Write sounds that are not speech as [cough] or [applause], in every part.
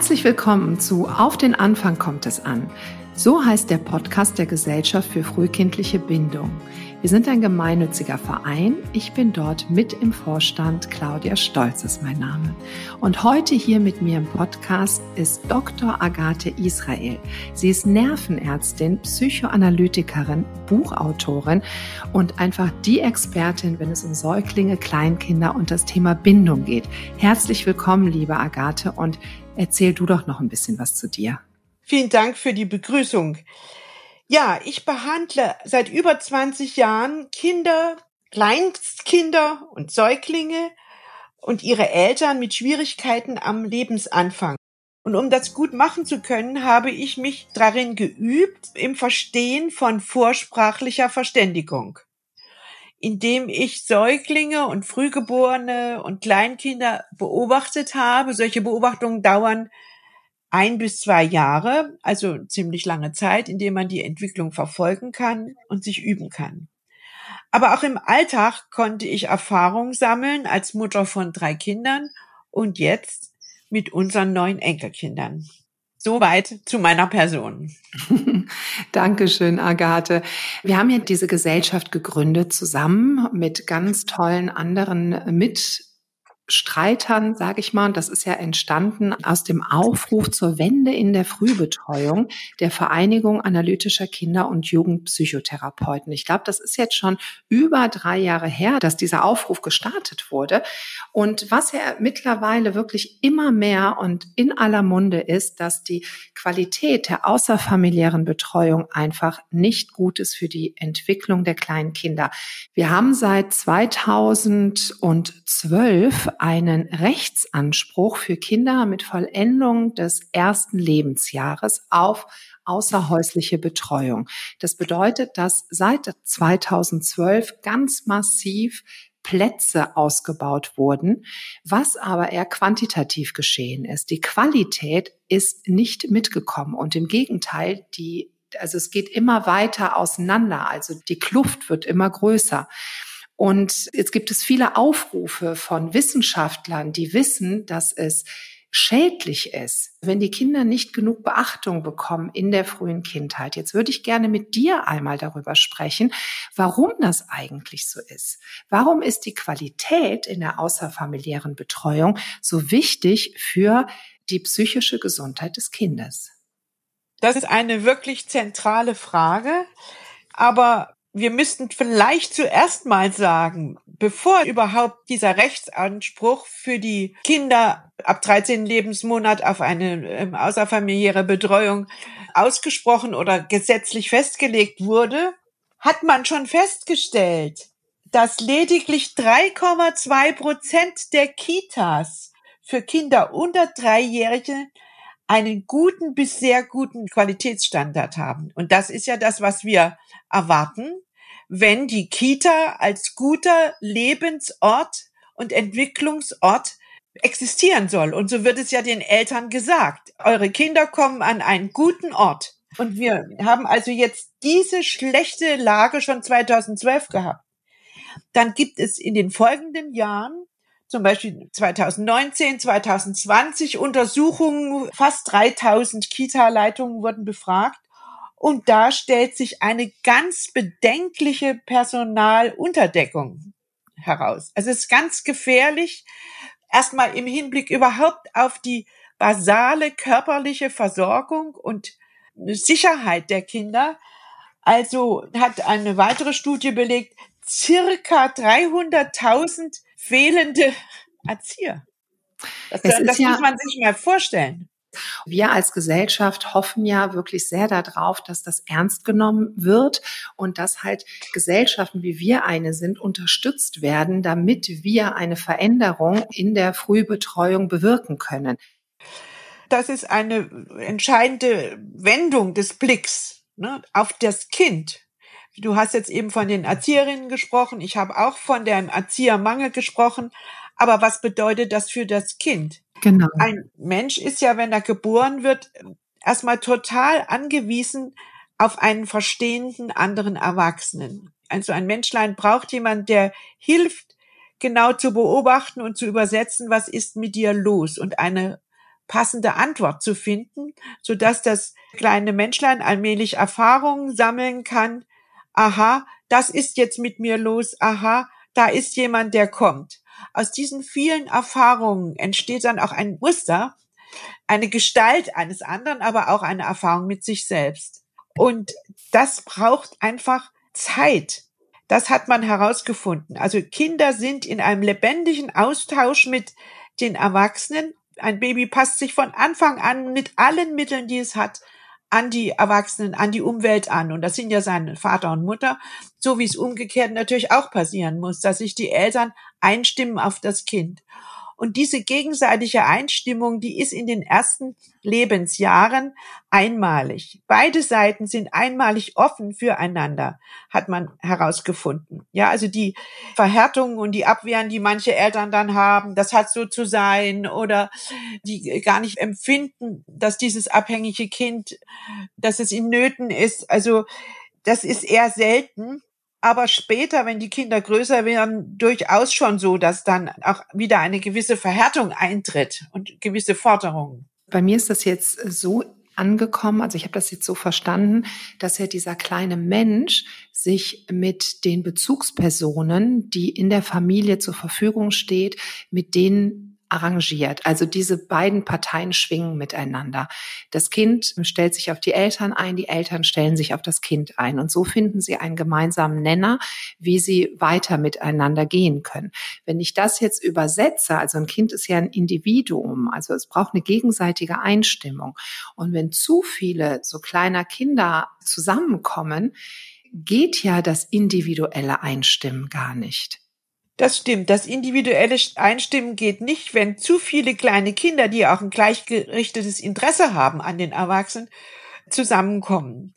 Herzlich willkommen zu Auf den Anfang kommt es an. So heißt der Podcast der Gesellschaft für frühkindliche Bindung. Wir sind ein gemeinnütziger Verein. Ich bin dort mit im Vorstand. Claudia Stolz ist mein Name. Und heute hier mit mir im Podcast ist Dr. Agathe Israel. Sie ist Nervenärztin, Psychoanalytikerin, Buchautorin und einfach die Expertin, wenn es um Säuglinge, Kleinkinder und das Thema Bindung geht. Herzlich willkommen, liebe Agathe, und erzähl du doch noch ein bisschen was zu dir. Vielen Dank für die Begrüßung. Ja, ich behandle seit über 20 Jahren Kinder, Kleinstkinder und Säuglinge und ihre Eltern mit Schwierigkeiten am Lebensanfang. Und um das gut machen zu können, habe ich mich darin geübt im Verstehen von vorsprachlicher Verständigung, indem ich Säuglinge und Frühgeborene und Kleinkinder beobachtet habe. Solche Beobachtungen dauern ein bis zwei Jahre, also ziemlich lange Zeit, in dem man die Entwicklung verfolgen kann und sich üben kann. Aber auch im Alltag konnte ich Erfahrung sammeln als Mutter von drei Kindern und jetzt mit unseren neun Enkelkindern. Soweit zu meiner Person. [laughs] Dankeschön, Agathe. Wir haben ja diese Gesellschaft gegründet zusammen mit ganz tollen anderen mit Streitern, sage ich mal, das ist ja entstanden aus dem Aufruf zur Wende in der Frühbetreuung der Vereinigung analytischer Kinder- und Jugendpsychotherapeuten. Ich glaube, das ist jetzt schon über drei Jahre her, dass dieser Aufruf gestartet wurde. Und was ja mittlerweile wirklich immer mehr und in aller Munde ist, dass die Qualität der außerfamiliären Betreuung einfach nicht gut ist für die Entwicklung der kleinen Kinder. Wir haben seit 2012 einen Rechtsanspruch für Kinder mit Vollendung des ersten Lebensjahres auf außerhäusliche Betreuung. Das bedeutet, dass seit 2012 ganz massiv Plätze ausgebaut wurden, was aber eher quantitativ geschehen ist. Die Qualität ist nicht mitgekommen und im Gegenteil, die also es geht immer weiter auseinander, also die Kluft wird immer größer. Und jetzt gibt es viele Aufrufe von Wissenschaftlern, die wissen, dass es schädlich ist, wenn die Kinder nicht genug Beachtung bekommen in der frühen Kindheit. Jetzt würde ich gerne mit dir einmal darüber sprechen, warum das eigentlich so ist. Warum ist die Qualität in der außerfamiliären Betreuung so wichtig für die psychische Gesundheit des Kindes? Das ist eine wirklich zentrale Frage. Aber wir müssten vielleicht zuerst mal sagen, bevor überhaupt dieser Rechtsanspruch für die Kinder ab 13. Lebensmonat auf eine ähm, außerfamiliäre Betreuung ausgesprochen oder gesetzlich festgelegt wurde, hat man schon festgestellt, dass lediglich 3,2 Prozent der Kitas für Kinder unter Dreijährige einen guten bis sehr guten Qualitätsstandard haben. Und das ist ja das, was wir erwarten, wenn die Kita als guter Lebensort und Entwicklungsort existieren soll. Und so wird es ja den Eltern gesagt. Eure Kinder kommen an einen guten Ort. Und wir haben also jetzt diese schlechte Lage schon 2012 gehabt. Dann gibt es in den folgenden Jahren, zum Beispiel 2019, 2020 Untersuchungen, fast 3000 Kita-Leitungen wurden befragt. Und da stellt sich eine ganz bedenkliche Personalunterdeckung heraus. Also es ist ganz gefährlich, erstmal im Hinblick überhaupt auf die basale körperliche Versorgung und Sicherheit der Kinder. Also hat eine weitere Studie belegt, circa 300.000 fehlende Erzieher. Das, das ja muss man sich mal vorstellen. Wir als Gesellschaft hoffen ja wirklich sehr darauf, dass das ernst genommen wird und dass halt Gesellschaften wie wir eine sind unterstützt werden, damit wir eine Veränderung in der Frühbetreuung bewirken können. Das ist eine entscheidende Wendung des Blicks ne, auf das Kind. Du hast jetzt eben von den Erzieherinnen gesprochen. Ich habe auch von dem Erziehermangel gesprochen. Aber was bedeutet das für das Kind? Genau. Ein Mensch ist ja, wenn er geboren wird, erstmal total angewiesen auf einen verstehenden anderen Erwachsenen. Also ein Menschlein braucht jemand, der hilft, genau zu beobachten und zu übersetzen, was ist mit dir los und eine passende Antwort zu finden, so dass das kleine Menschlein allmählich Erfahrungen sammeln kann. Aha, das ist jetzt mit mir los. Aha, da ist jemand, der kommt. Aus diesen vielen Erfahrungen entsteht dann auch ein Muster, eine Gestalt eines anderen, aber auch eine Erfahrung mit sich selbst. Und das braucht einfach Zeit. Das hat man herausgefunden. Also Kinder sind in einem lebendigen Austausch mit den Erwachsenen. Ein Baby passt sich von Anfang an mit allen Mitteln, die es hat, an die Erwachsenen, an die Umwelt an. Und das sind ja seine Vater und Mutter, so wie es umgekehrt natürlich auch passieren muss, dass sich die Eltern einstimmen auf das Kind. Und diese gegenseitige Einstimmung, die ist in den ersten Lebensjahren einmalig. Beide Seiten sind einmalig offen füreinander, hat man herausgefunden. Ja, also die Verhärtungen und die Abwehren, die manche Eltern dann haben, das hat so zu sein oder die gar nicht empfinden, dass dieses abhängige Kind, dass es in Nöten ist. Also das ist eher selten aber später, wenn die Kinder größer werden, durchaus schon so, dass dann auch wieder eine gewisse Verhärtung eintritt und gewisse Forderungen. Bei mir ist das jetzt so angekommen, also ich habe das jetzt so verstanden, dass ja dieser kleine Mensch sich mit den Bezugspersonen, die in der Familie zur Verfügung steht, mit denen arrangiert. Also diese beiden Parteien schwingen miteinander. Das Kind stellt sich auf die Eltern ein, die Eltern stellen sich auf das Kind ein. Und so finden sie einen gemeinsamen Nenner, wie sie weiter miteinander gehen können. Wenn ich das jetzt übersetze, also ein Kind ist ja ein Individuum, also es braucht eine gegenseitige Einstimmung. Und wenn zu viele so kleiner Kinder zusammenkommen, geht ja das individuelle Einstimmen gar nicht. Das stimmt. Das individuelle Einstimmen geht nicht, wenn zu viele kleine Kinder, die auch ein gleichgerichtetes Interesse haben an den Erwachsenen, zusammenkommen.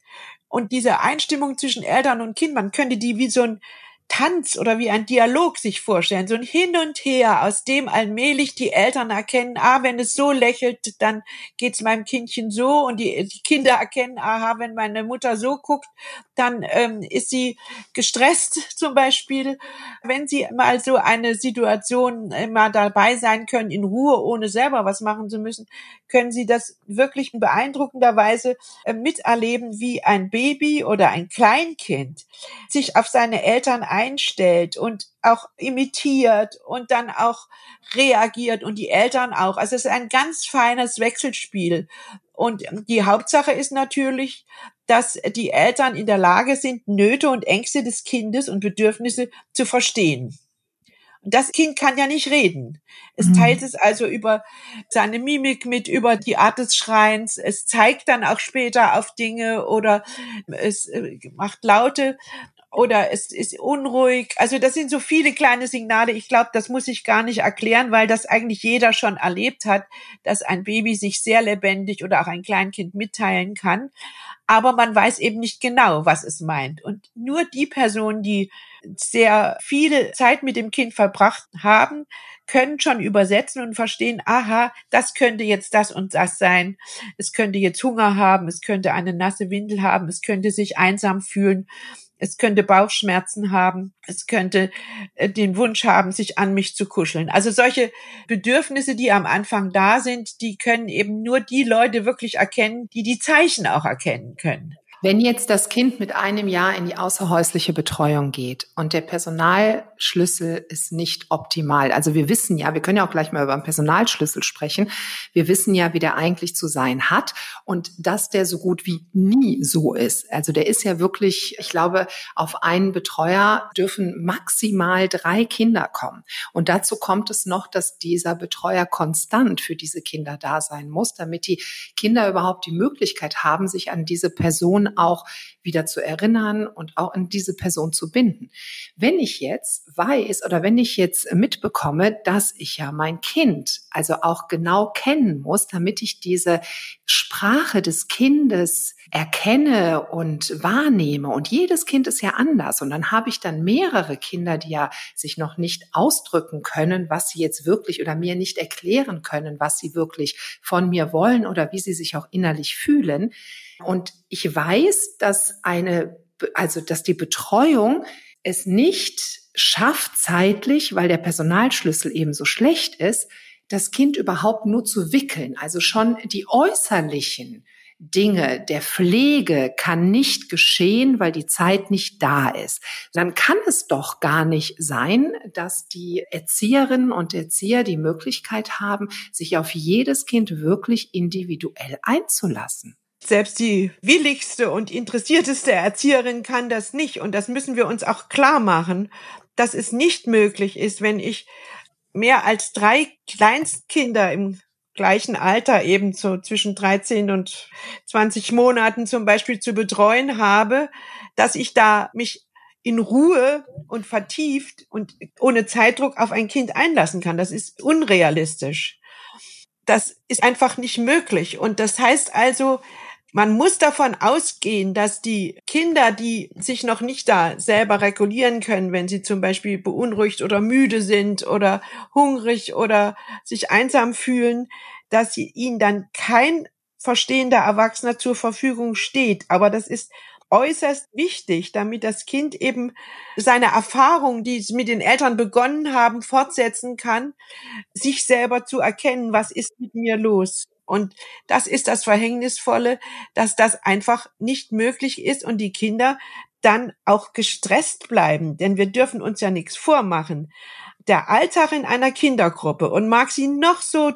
Und diese Einstimmung zwischen Eltern und Kind, man könnte die wie so ein Tanz oder wie ein Dialog sich vorstellen, so ein Hin und Her, aus dem allmählich die Eltern erkennen, ah, wenn es so lächelt, dann geht's meinem Kindchen so und die, die Kinder erkennen, aha, wenn meine Mutter so guckt, dann ähm, ist sie gestresst [laughs] zum Beispiel. Wenn sie mal so eine Situation immer dabei sein können, in Ruhe, ohne selber was machen zu müssen, können sie das wirklich in beeindruckender Weise äh, miterleben, wie ein Baby oder ein Kleinkind sich auf seine Eltern einstellt und auch imitiert und dann auch reagiert und die Eltern auch. Also es ist ein ganz feines Wechselspiel. Und die Hauptsache ist natürlich, dass die Eltern in der Lage sind, Nöte und Ängste des Kindes und Bedürfnisse zu verstehen. Und das Kind kann ja nicht reden. Es mhm. teilt es also über seine Mimik mit, über die Art des Schreins. Es zeigt dann auch später auf Dinge oder es äh, macht Laute oder es ist unruhig. Also das sind so viele kleine Signale. Ich glaube, das muss ich gar nicht erklären, weil das eigentlich jeder schon erlebt hat, dass ein Baby sich sehr lebendig oder auch ein Kleinkind mitteilen kann. Aber man weiß eben nicht genau, was es meint. Und nur die Personen, die sehr viele Zeit mit dem Kind verbracht haben, können schon übersetzen und verstehen, aha, das könnte jetzt das und das sein. Es könnte jetzt Hunger haben, es könnte eine nasse Windel haben, es könnte sich einsam fühlen es könnte Bauchschmerzen haben, es könnte äh, den Wunsch haben, sich an mich zu kuscheln. Also solche Bedürfnisse, die am Anfang da sind, die können eben nur die Leute wirklich erkennen, die die Zeichen auch erkennen können. Wenn jetzt das Kind mit einem Jahr in die außerhäusliche Betreuung geht und der Personalschlüssel ist nicht optimal, also wir wissen ja, wir können ja auch gleich mal über einen Personalschlüssel sprechen, wir wissen ja, wie der eigentlich zu sein hat und dass der so gut wie nie so ist. Also der ist ja wirklich, ich glaube, auf einen Betreuer dürfen maximal drei Kinder kommen. Und dazu kommt es noch, dass dieser Betreuer konstant für diese Kinder da sein muss, damit die Kinder überhaupt die Möglichkeit haben, sich an diese Person auch wieder zu erinnern und auch an diese Person zu binden. Wenn ich jetzt weiß oder wenn ich jetzt mitbekomme, dass ich ja mein Kind also auch genau kennen muss, damit ich diese Sprache des Kindes erkenne und wahrnehme. Und jedes Kind ist ja anders. Und dann habe ich dann mehrere Kinder, die ja sich noch nicht ausdrücken können, was sie jetzt wirklich oder mir nicht erklären können, was sie wirklich von mir wollen oder wie sie sich auch innerlich fühlen, und ich weiß, dass eine, also, dass die Betreuung es nicht schafft zeitlich, weil der Personalschlüssel eben so schlecht ist, das Kind überhaupt nur zu wickeln, also schon die äußerlichen Dinge der Pflege kann nicht geschehen, weil die Zeit nicht da ist. Dann kann es doch gar nicht sein, dass die Erzieherinnen und Erzieher die Möglichkeit haben, sich auf jedes Kind wirklich individuell einzulassen. Selbst die willigste und interessierteste Erzieherin kann das nicht. Und das müssen wir uns auch klar machen, dass es nicht möglich ist, wenn ich mehr als drei Kleinstkinder im gleichen Alter, eben so zwischen 13 und 20 Monaten zum Beispiel zu betreuen habe, dass ich da mich in Ruhe und vertieft und ohne Zeitdruck auf ein Kind einlassen kann. Das ist unrealistisch. Das ist einfach nicht möglich. Und das heißt also, man muss davon ausgehen, dass die Kinder, die sich noch nicht da selber regulieren können, wenn sie zum Beispiel beunruhigt oder müde sind oder hungrig oder sich einsam fühlen, dass sie ihnen dann kein verstehender Erwachsener zur Verfügung steht. Aber das ist äußerst wichtig, damit das Kind eben seine Erfahrung, die es mit den Eltern begonnen haben, fortsetzen kann, sich selber zu erkennen, was ist mit mir los. Und das ist das Verhängnisvolle, dass das einfach nicht möglich ist und die Kinder dann auch gestresst bleiben, denn wir dürfen uns ja nichts vormachen. Der Alltag in einer Kindergruppe und mag sie noch so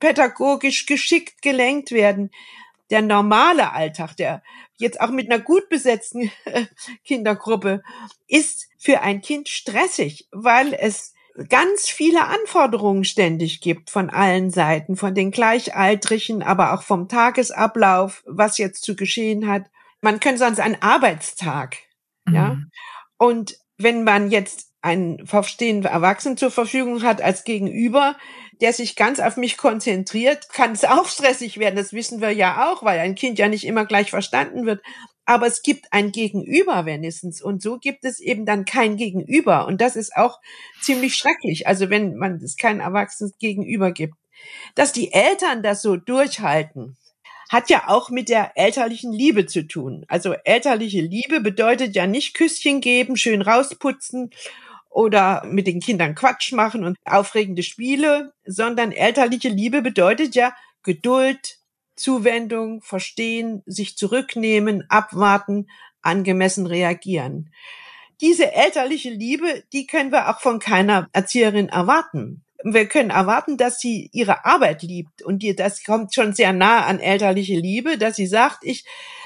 pädagogisch geschickt gelenkt werden, der normale Alltag, der jetzt auch mit einer gut besetzten [laughs] Kindergruppe, ist für ein Kind stressig, weil es ganz viele Anforderungen ständig gibt von allen Seiten, von den Gleichaltrigen, aber auch vom Tagesablauf, was jetzt zu geschehen hat. Man könnte sonst einen Arbeitstag, mhm. ja. Und wenn man jetzt einen verstehenden Erwachsenen zur Verfügung hat als Gegenüber, der sich ganz auf mich konzentriert, kann es auch [laughs] stressig werden. Das wissen wir ja auch, weil ein Kind ja nicht immer gleich verstanden wird aber es gibt ein Gegenüber wenigstens und so gibt es eben dann kein Gegenüber und das ist auch ziemlich schrecklich, also wenn man es kein erwachsenes Gegenüber gibt. Dass die Eltern das so durchhalten, hat ja auch mit der elterlichen Liebe zu tun. Also elterliche Liebe bedeutet ja nicht Küsschen geben, schön rausputzen oder mit den Kindern Quatsch machen und aufregende Spiele, sondern elterliche Liebe bedeutet ja Geduld, Zuwendung, verstehen, sich zurücknehmen, abwarten, angemessen reagieren. Diese elterliche Liebe, die können wir auch von keiner Erzieherin erwarten. Wir können erwarten, dass sie ihre Arbeit liebt und die, das kommt schon sehr nah an elterliche Liebe, dass sie sagt, ich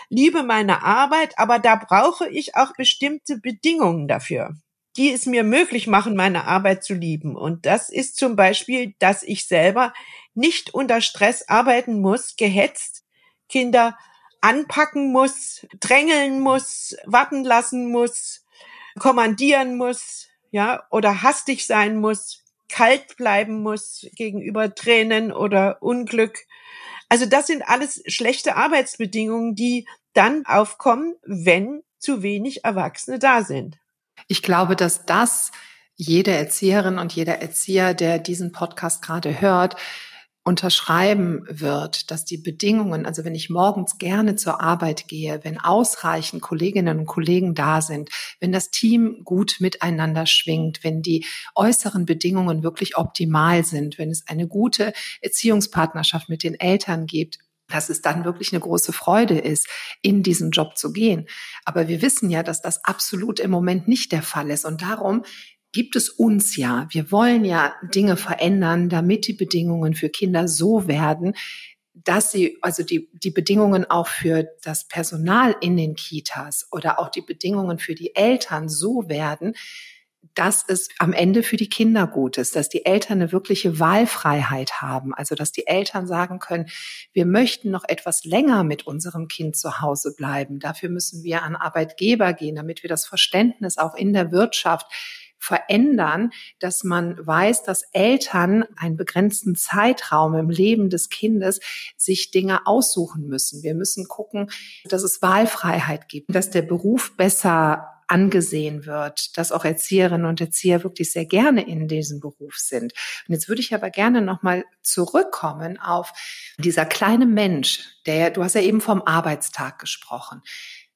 liebe meine Arbeit, aber da brauche ich auch bestimmte Bedingungen dafür die es mir möglich machen, meine Arbeit zu lieben. Und das ist zum Beispiel, dass ich selber nicht unter Stress arbeiten muss, gehetzt, Kinder anpacken muss, drängeln muss, warten lassen muss, kommandieren muss, ja, oder hastig sein muss, kalt bleiben muss gegenüber Tränen oder Unglück. Also das sind alles schlechte Arbeitsbedingungen, die dann aufkommen, wenn zu wenig Erwachsene da sind. Ich glaube, dass das jede Erzieherin und jeder Erzieher, der diesen Podcast gerade hört, unterschreiben wird, dass die Bedingungen, also wenn ich morgens gerne zur Arbeit gehe, wenn ausreichend Kolleginnen und Kollegen da sind, wenn das Team gut miteinander schwingt, wenn die äußeren Bedingungen wirklich optimal sind, wenn es eine gute Erziehungspartnerschaft mit den Eltern gibt, dass es dann wirklich eine große Freude ist, in diesen Job zu gehen. Aber wir wissen ja, dass das absolut im Moment nicht der Fall ist. Und darum gibt es uns ja. Wir wollen ja Dinge verändern, damit die Bedingungen für Kinder so werden, dass sie, also die, die Bedingungen auch für das Personal in den Kitas oder auch die Bedingungen für die Eltern so werden, dass es am Ende für die Kinder gut ist, dass die Eltern eine wirkliche Wahlfreiheit haben. Also, dass die Eltern sagen können, wir möchten noch etwas länger mit unserem Kind zu Hause bleiben. Dafür müssen wir an Arbeitgeber gehen, damit wir das Verständnis auch in der Wirtschaft verändern, dass man weiß, dass Eltern einen begrenzten Zeitraum im Leben des Kindes sich Dinge aussuchen müssen. Wir müssen gucken, dass es Wahlfreiheit gibt, dass der Beruf besser angesehen wird, dass auch Erzieherinnen und Erzieher wirklich sehr gerne in diesem Beruf sind. Und jetzt würde ich aber gerne nochmal zurückkommen auf dieser kleine Mensch, der, du hast ja eben vom Arbeitstag gesprochen.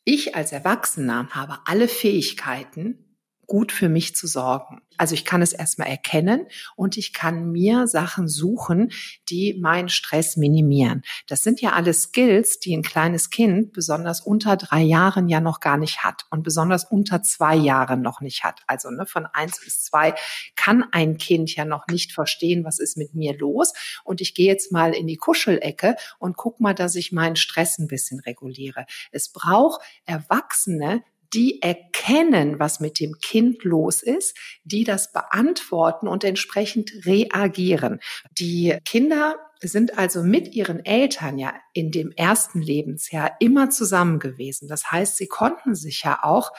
Ich als Erwachsener habe alle Fähigkeiten, gut für mich zu sorgen. Also ich kann es erstmal erkennen und ich kann mir Sachen suchen, die meinen Stress minimieren. Das sind ja alle Skills, die ein kleines Kind besonders unter drei Jahren ja noch gar nicht hat und besonders unter zwei Jahren noch nicht hat. Also ne, von eins bis zwei kann ein Kind ja noch nicht verstehen, was ist mit mir los. Und ich gehe jetzt mal in die Kuschelecke und guck mal, dass ich meinen Stress ein bisschen reguliere. Es braucht Erwachsene, die erkennen, was mit dem Kind los ist, die das beantworten und entsprechend reagieren. Die Kinder sind also mit ihren Eltern ja in dem ersten Lebensjahr immer zusammen gewesen. Das heißt, sie konnten sich ja auch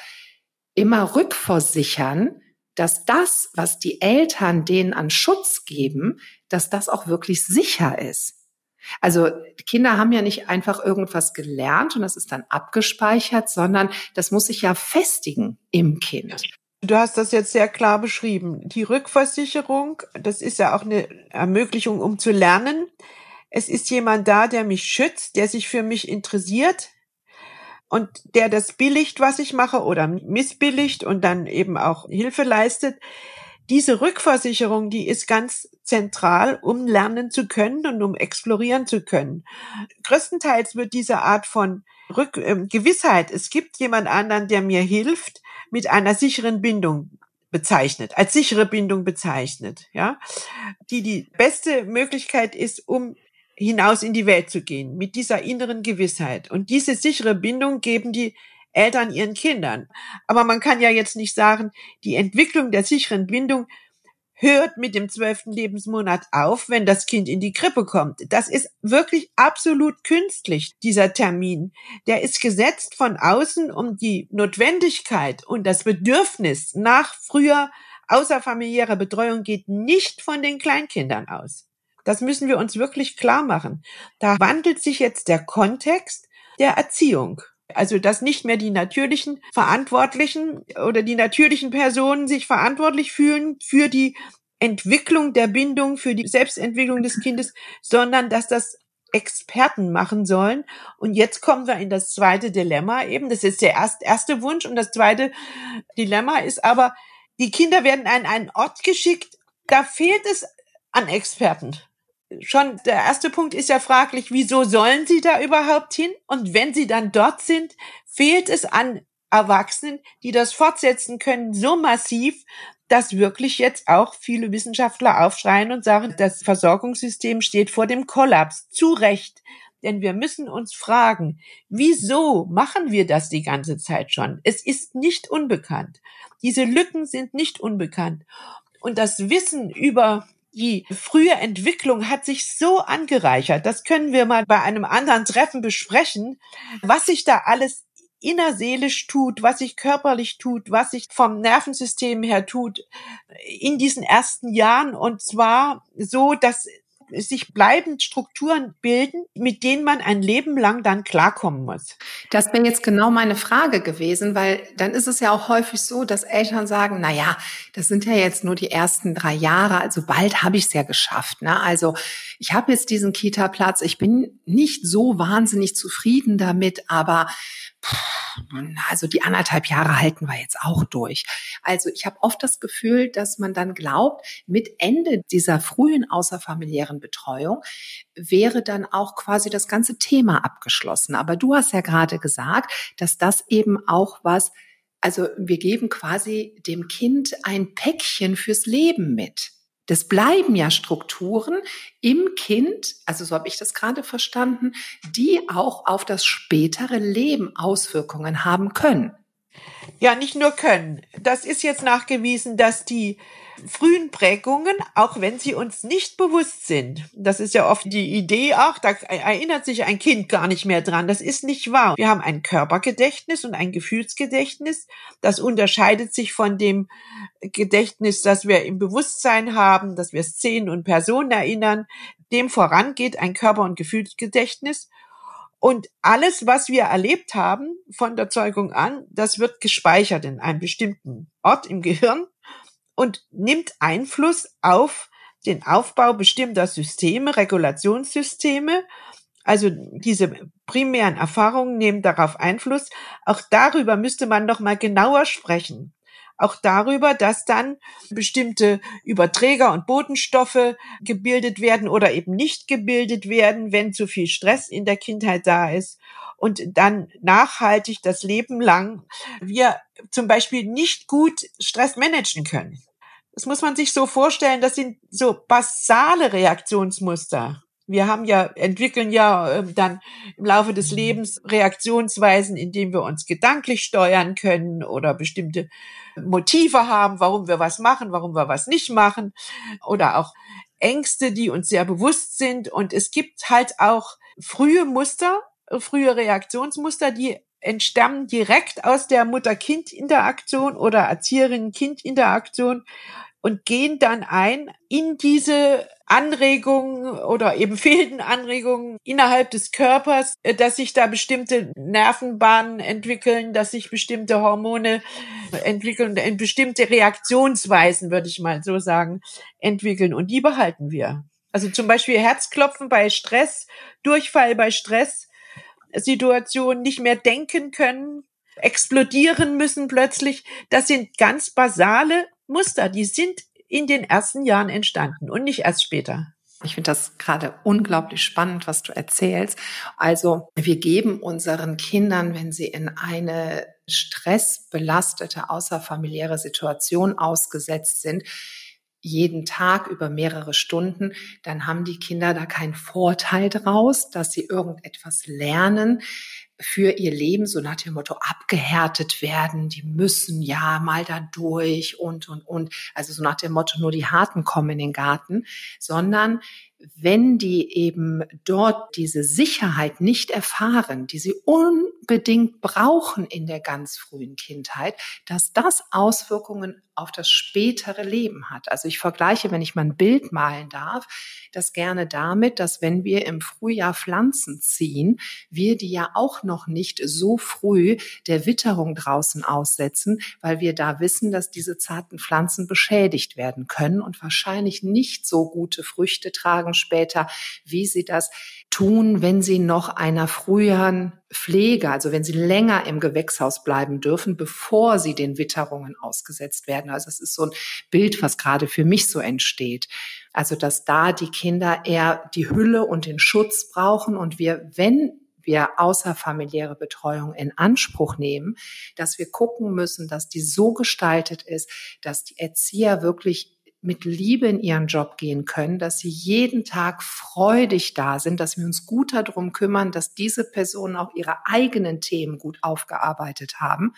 immer rückversichern, dass das, was die Eltern denen an Schutz geben, dass das auch wirklich sicher ist. Also Kinder haben ja nicht einfach irgendwas gelernt und das ist dann abgespeichert, sondern das muss sich ja festigen im Kind. Du hast das jetzt sehr klar beschrieben. Die Rückversicherung, das ist ja auch eine Ermöglichung, um zu lernen. Es ist jemand da, der mich schützt, der sich für mich interessiert und der das billigt, was ich mache oder missbilligt und dann eben auch Hilfe leistet diese Rückversicherung, die ist ganz zentral, um lernen zu können und um explorieren zu können. Größtenteils wird diese Art von Rück äh, Gewissheit, es gibt jemand anderen, der mir hilft, mit einer sicheren Bindung bezeichnet, als sichere Bindung bezeichnet, ja, die die beste Möglichkeit ist, um hinaus in die Welt zu gehen, mit dieser inneren Gewissheit. Und diese sichere Bindung geben die Eltern ihren Kindern. Aber man kann ja jetzt nicht sagen, die Entwicklung der sicheren Bindung hört mit dem zwölften Lebensmonat auf, wenn das Kind in die Krippe kommt. Das ist wirklich absolut künstlich, dieser Termin. Der ist gesetzt von außen, um die Notwendigkeit und das Bedürfnis nach früher außerfamiliärer Betreuung geht nicht von den Kleinkindern aus. Das müssen wir uns wirklich klar machen. Da wandelt sich jetzt der Kontext der Erziehung. Also, dass nicht mehr die natürlichen Verantwortlichen oder die natürlichen Personen sich verantwortlich fühlen für die Entwicklung der Bindung, für die Selbstentwicklung des Kindes, sondern dass das Experten machen sollen. Und jetzt kommen wir in das zweite Dilemma eben. Das ist der erste, erste Wunsch. Und das zweite Dilemma ist aber, die Kinder werden an einen Ort geschickt, da fehlt es an Experten schon der erste Punkt ist ja fraglich, wieso sollen sie da überhaupt hin? Und wenn sie dann dort sind, fehlt es an Erwachsenen, die das fortsetzen können, so massiv, dass wirklich jetzt auch viele Wissenschaftler aufschreien und sagen, das Versorgungssystem steht vor dem Kollaps. Zu Recht. Denn wir müssen uns fragen, wieso machen wir das die ganze Zeit schon? Es ist nicht unbekannt. Diese Lücken sind nicht unbekannt. Und das Wissen über die frühe Entwicklung hat sich so angereichert. Das können wir mal bei einem anderen Treffen besprechen, was sich da alles innerseelisch tut, was sich körperlich tut, was sich vom Nervensystem her tut in diesen ersten Jahren und zwar so, dass sich bleibend Strukturen bilden, mit denen man ein Leben lang dann klarkommen muss. Das wäre jetzt genau meine Frage gewesen, weil dann ist es ja auch häufig so, dass Eltern sagen, na ja, das sind ja jetzt nur die ersten drei Jahre, also bald habe ich es ja geschafft. Ne? Also ich habe jetzt diesen Kita-Platz, ich bin nicht so wahnsinnig zufrieden damit, aber also die anderthalb Jahre halten wir jetzt auch durch. Also ich habe oft das Gefühl, dass man dann glaubt, mit Ende dieser frühen außerfamiliären Betreuung wäre dann auch quasi das ganze Thema abgeschlossen. Aber du hast ja gerade gesagt, dass das eben auch was, also wir geben quasi dem Kind ein Päckchen fürs Leben mit. Das bleiben ja Strukturen im Kind, also so habe ich das gerade verstanden, die auch auf das spätere Leben Auswirkungen haben können. Ja, nicht nur können. Das ist jetzt nachgewiesen, dass die frühen Prägungen, auch wenn sie uns nicht bewusst sind. Das ist ja oft die Idee, ach, da erinnert sich ein Kind gar nicht mehr dran. Das ist nicht wahr. Wir haben ein Körpergedächtnis und ein Gefühlsgedächtnis. Das unterscheidet sich von dem Gedächtnis, das wir im Bewusstsein haben, dass wir Szenen und Personen erinnern. Dem vorangeht ein Körper- und Gefühlsgedächtnis. Und alles, was wir erlebt haben von der Zeugung an, das wird gespeichert in einem bestimmten Ort im Gehirn und nimmt Einfluss auf den Aufbau bestimmter Systeme, Regulationssysteme. Also diese primären Erfahrungen nehmen darauf Einfluss. Auch darüber müsste man noch mal genauer sprechen. Auch darüber, dass dann bestimmte Überträger und Botenstoffe gebildet werden oder eben nicht gebildet werden, wenn zu viel Stress in der Kindheit da ist und dann nachhaltig das Leben lang wir zum Beispiel nicht gut Stress managen können. Das muss man sich so vorstellen, das sind so basale Reaktionsmuster. Wir haben ja, entwickeln ja äh, dann im Laufe des Lebens Reaktionsweisen, indem wir uns gedanklich steuern können oder bestimmte Motive haben, warum wir was machen, warum wir was nicht machen oder auch Ängste, die uns sehr bewusst sind. Und es gibt halt auch frühe Muster, frühe Reaktionsmuster, die entstammen direkt aus der Mutter-Kind-Interaktion oder Erzieherinnen-Kind-Interaktion und gehen dann ein in diese Anregungen oder eben fehlenden Anregungen innerhalb des Körpers, äh, dass sich da bestimmte Nervenbahnen entwickeln, dass sich bestimmte Hormone entwickeln, bestimmte Reaktionsweisen, würde ich mal so sagen, entwickeln. Und die behalten wir. Also zum Beispiel Herzklopfen bei Stress, Durchfall bei Stress, Situationen nicht mehr denken können, explodieren müssen plötzlich. Das sind ganz basale Muster, die sind in den ersten Jahren entstanden und nicht erst später. Ich finde das gerade unglaublich spannend, was du erzählst. Also wir geben unseren Kindern, wenn sie in eine stressbelastete außerfamiliäre Situation ausgesetzt sind, jeden Tag über mehrere Stunden, dann haben die Kinder da keinen Vorteil draus, dass sie irgendetwas lernen für ihr Leben, so nach dem Motto abgehärtet werden, die müssen ja mal da durch und, und, und. Also so nach dem Motto, nur die Harten kommen in den Garten, sondern wenn die eben dort diese Sicherheit nicht erfahren, die sie unbedingt brauchen in der ganz frühen Kindheit, dass das Auswirkungen auf das spätere Leben hat. Also ich vergleiche, wenn ich mal ein Bild malen darf, das gerne damit, dass wenn wir im Frühjahr Pflanzen ziehen, wir die ja auch noch nicht so früh der Witterung draußen aussetzen, weil wir da wissen, dass diese zarten Pflanzen beschädigt werden können und wahrscheinlich nicht so gute Früchte tragen später, wie sie das tun, wenn sie noch einer früheren Pflege, also wenn sie länger im Gewächshaus bleiben dürfen, bevor sie den Witterungen ausgesetzt werden. Also es ist so ein Bild, was gerade für mich so entsteht. Also dass da die Kinder eher die Hülle und den Schutz brauchen und wir, wenn wir außerfamiliäre Betreuung in Anspruch nehmen, dass wir gucken müssen, dass die so gestaltet ist, dass die Erzieher wirklich mit Liebe in ihren Job gehen können, dass sie jeden Tag freudig da sind, dass wir uns gut darum kümmern, dass diese Personen auch ihre eigenen Themen gut aufgearbeitet haben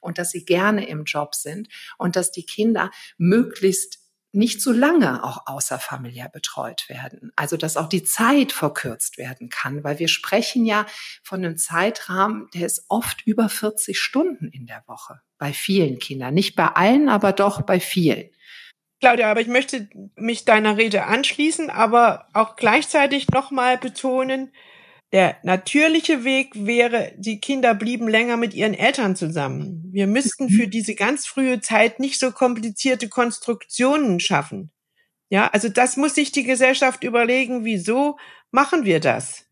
und dass sie gerne im Job sind und dass die Kinder möglichst nicht so lange auch außerfamiliär betreut werden. Also dass auch die Zeit verkürzt werden kann, weil wir sprechen ja von einem Zeitrahmen, der ist oft über 40 Stunden in der Woche bei vielen Kindern. Nicht bei allen, aber doch bei vielen. Claudia, aber ich möchte mich deiner Rede anschließen, aber auch gleichzeitig nochmal betonen, der natürliche Weg wäre, die Kinder blieben länger mit ihren Eltern zusammen. Wir müssten mhm. für diese ganz frühe Zeit nicht so komplizierte Konstruktionen schaffen. Ja, also das muss sich die Gesellschaft überlegen, wieso machen wir das?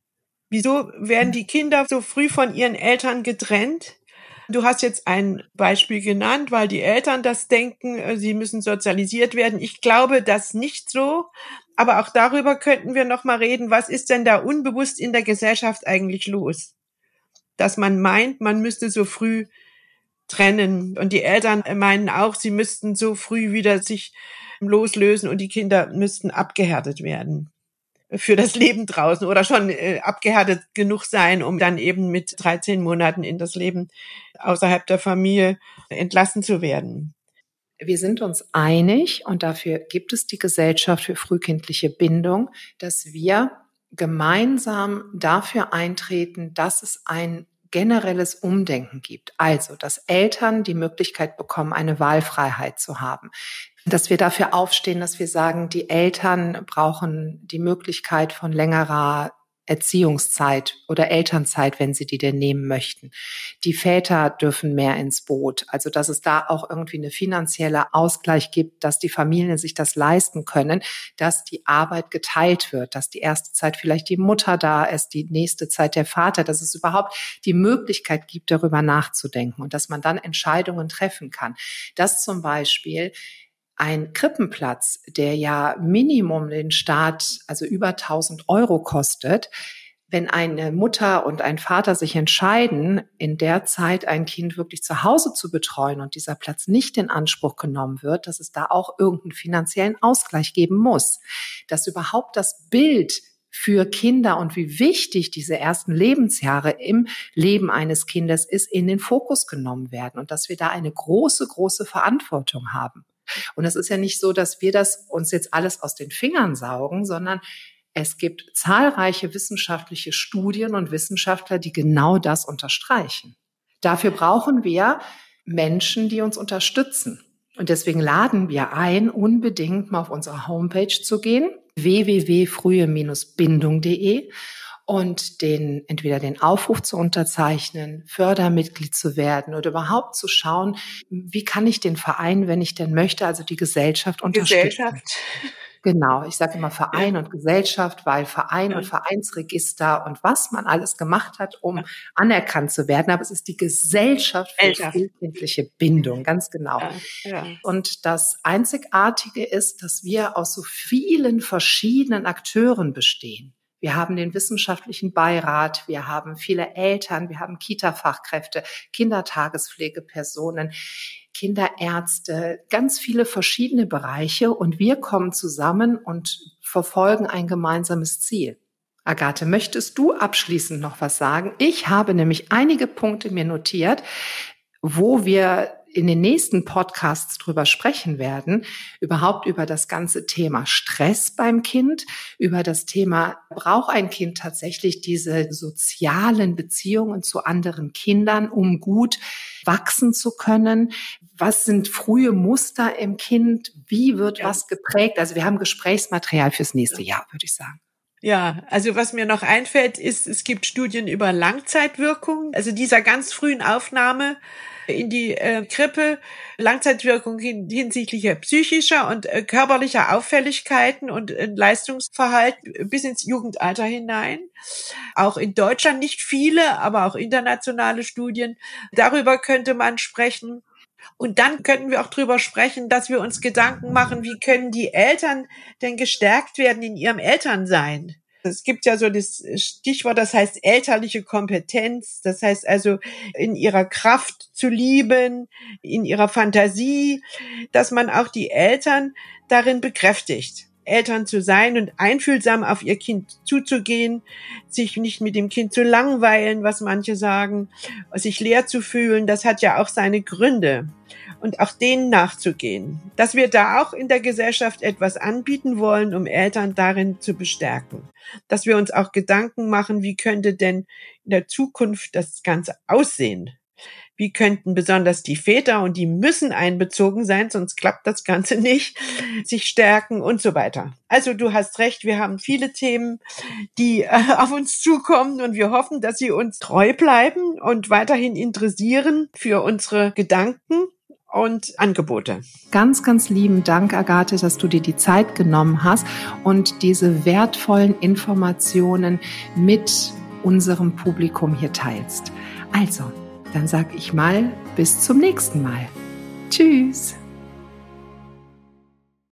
Wieso werden die Kinder so früh von ihren Eltern getrennt? Du hast jetzt ein Beispiel genannt, weil die Eltern das denken, äh, sie müssen sozialisiert werden. Ich glaube das nicht so. Aber auch darüber könnten wir noch mal reden. Was ist denn da unbewusst in der Gesellschaft eigentlich los? Dass man meint, man müsste so früh trennen. Und die Eltern meinen auch, sie müssten so früh wieder sich loslösen und die Kinder müssten abgehärtet werden für das Leben draußen oder schon äh, abgehärtet genug sein, um dann eben mit 13 Monaten in das Leben außerhalb der Familie entlassen zu werden. Wir sind uns einig und dafür gibt es die Gesellschaft für frühkindliche Bindung, dass wir gemeinsam dafür eintreten, dass es ein generelles Umdenken gibt. Also, dass Eltern die Möglichkeit bekommen, eine Wahlfreiheit zu haben. Dass wir dafür aufstehen, dass wir sagen, die Eltern brauchen die Möglichkeit von längerer Erziehungszeit oder Elternzeit, wenn sie die denn nehmen möchten. Die Väter dürfen mehr ins Boot. Also, dass es da auch irgendwie eine finanzielle Ausgleich gibt, dass die Familien sich das leisten können, dass die Arbeit geteilt wird, dass die erste Zeit vielleicht die Mutter da ist, die nächste Zeit der Vater, dass es überhaupt die Möglichkeit gibt, darüber nachzudenken und dass man dann Entscheidungen treffen kann. Dass zum Beispiel ein Krippenplatz, der ja Minimum den Staat, also über 1000 Euro kostet, wenn eine Mutter und ein Vater sich entscheiden, in der Zeit ein Kind wirklich zu Hause zu betreuen und dieser Platz nicht in Anspruch genommen wird, dass es da auch irgendeinen finanziellen Ausgleich geben muss. Dass überhaupt das Bild für Kinder und wie wichtig diese ersten Lebensjahre im Leben eines Kindes ist, in den Fokus genommen werden und dass wir da eine große, große Verantwortung haben. Und es ist ja nicht so, dass wir das uns jetzt alles aus den Fingern saugen, sondern es gibt zahlreiche wissenschaftliche Studien und Wissenschaftler, die genau das unterstreichen. Dafür brauchen wir Menschen, die uns unterstützen. Und deswegen laden wir ein, unbedingt mal auf unsere Homepage zu gehen, www.frühe-bindung.de und den, entweder den Aufruf zu unterzeichnen, Fördermitglied zu werden oder überhaupt zu schauen, wie kann ich den Verein, wenn ich denn möchte, also die Gesellschaft unterstützen. Gesellschaft. Genau, ich sage immer Verein ja. und Gesellschaft, weil Verein ja. und Vereinsregister und was man alles gemacht hat, um ja. anerkannt zu werden. Aber es ist die Gesellschaft für frühkindliche Bindung, ganz genau. Und das Einzigartige ist, dass wir aus so vielen verschiedenen Akteuren bestehen. Wir haben den wissenschaftlichen Beirat, wir haben viele Eltern, wir haben Kita-Fachkräfte, Kindertagespflegepersonen, Kinderärzte, ganz viele verschiedene Bereiche und wir kommen zusammen und verfolgen ein gemeinsames Ziel. Agathe, möchtest du abschließend noch was sagen? Ich habe nämlich einige Punkte mir notiert, wo wir in den nächsten Podcasts drüber sprechen werden, überhaupt über das ganze Thema Stress beim Kind, über das Thema, braucht ein Kind tatsächlich diese sozialen Beziehungen zu anderen Kindern, um gut wachsen zu können? Was sind frühe Muster im Kind? Wie wird ja. was geprägt? Also wir haben Gesprächsmaterial fürs nächste Jahr, würde ich sagen. Ja, also was mir noch einfällt, ist, es gibt Studien über Langzeitwirkung, also dieser ganz frühen Aufnahme in die äh, Krippe, Langzeitwirkung hin, hinsichtlich psychischer und äh, körperlicher Auffälligkeiten und äh, Leistungsverhalten bis ins Jugendalter hinein. Auch in Deutschland nicht viele, aber auch internationale Studien. Darüber könnte man sprechen. Und dann könnten wir auch drüber sprechen, dass wir uns Gedanken machen, wie können die Eltern denn gestärkt werden in ihrem Elternsein? Es gibt ja so das Stichwort, das heißt elterliche Kompetenz. Das heißt also in ihrer Kraft zu lieben, in ihrer Fantasie, dass man auch die Eltern darin bekräftigt. Eltern zu sein und einfühlsam auf ihr Kind zuzugehen, sich nicht mit dem Kind zu langweilen, was manche sagen, sich leer zu fühlen, das hat ja auch seine Gründe und auch denen nachzugehen. Dass wir da auch in der Gesellschaft etwas anbieten wollen, um Eltern darin zu bestärken. Dass wir uns auch Gedanken machen, wie könnte denn in der Zukunft das Ganze aussehen? Wie könnten besonders die Väter, und die müssen einbezogen sein, sonst klappt das Ganze nicht, sich stärken und so weiter. Also du hast recht, wir haben viele Themen, die äh, auf uns zukommen und wir hoffen, dass sie uns treu bleiben und weiterhin interessieren für unsere Gedanken und Angebote. Ganz, ganz lieben Dank, Agathe, dass du dir die Zeit genommen hast und diese wertvollen Informationen mit unserem Publikum hier teilst. Also, dann sag ich mal bis zum nächsten Mal. Tschüss.